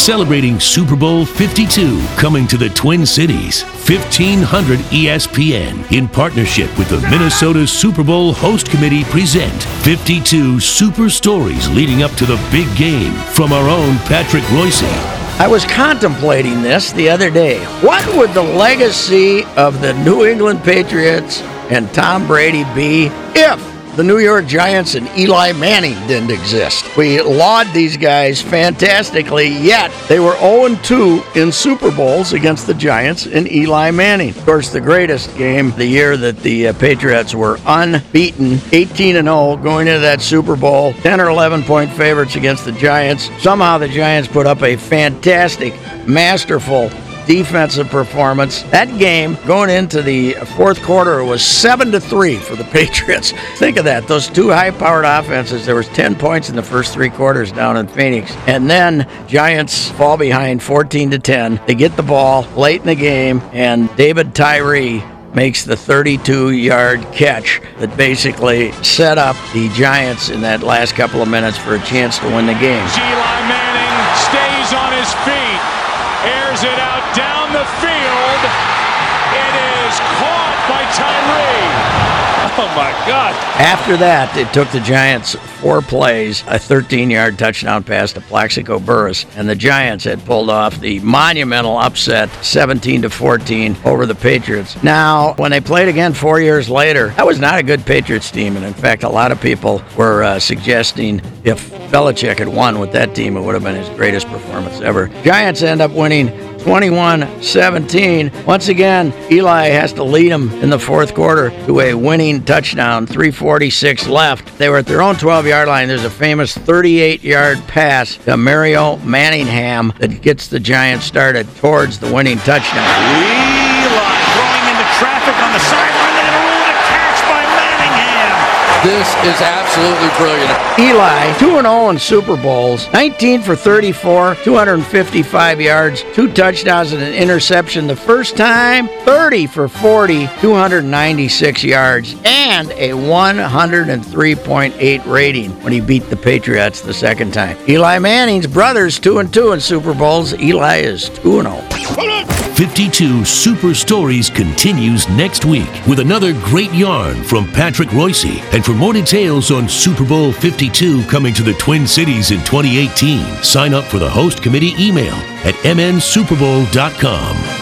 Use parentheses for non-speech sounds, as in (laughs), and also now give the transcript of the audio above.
celebrating Super Bowl 52 coming to the Twin Cities. 1500 ESPN in partnership with the Minnesota Super Bowl Host Committee present 52 super stories leading up to the big game from our own Patrick Reusse. I was contemplating this the other day. What would the legacy of the New England Patriots and Tom Brady be if the New York Giants and Eli Manning didn't exist. We laud these guys fantastically, yet they were 0 2 in Super Bowls against the Giants and Eli Manning. Of course, the greatest game, the year that the uh, Patriots were unbeaten, 18 0, going into that Super Bowl, 10 or 11 point favorites against the Giants. Somehow the Giants put up a fantastic, masterful, defensive performance. That game going into the fourth quarter was seven to three for the (laughs) Patriots. Think of that; those two high-powered offenses. There was ten points in the first three quarters down in Phoenix, and then Giants fall behind 14 to 10. They get the ball late in the game, and David Tyree makes the 32 yard catch that basically set up the Giants in that last couple of minutes for a chance to win the game. It out down the field. It is caught by Tyree. Oh my God. After that, it took the Giants four plays, a 13 yard touchdown pass to Plaxico Burress, and the Giants had pulled off the monumental upset 17 to 14 over the Patriots. Now, when they played again four years later, that was not a good Patriots team, and in fact, a lot of people were uh, suggesting if Belichick had won with that team, it would have been his greatest performance ever. Giants end up winning 21 17. Once again, Eli has to lead them in the fourth quarter to a winning touchdown, 346 left. They were at their own 12 yard line. There's a famous 38 yard pass to Mario Manningham that gets the Giants started towards the winning touchdown. Eli throwing into traffic on the sideline This is absolutely brilliant. Eli, 2 0 in Super Bowls, 19 for 34, 255 yards, two touchdowns and an interception the first time, 30 for 40, 296 yards, and a 103.8 rating when he beat the Patriots the second time. Eli Manning's brothers 2 and 2 in Super Bowls. Eli is 2 0. 52 Super Stories continues next week with another great yarn from Patrick Reusse. And for more details on Super Bowl 52 coming to the Twin Cities in 2018, sign up for the host committee email at mnsuperbowl.com.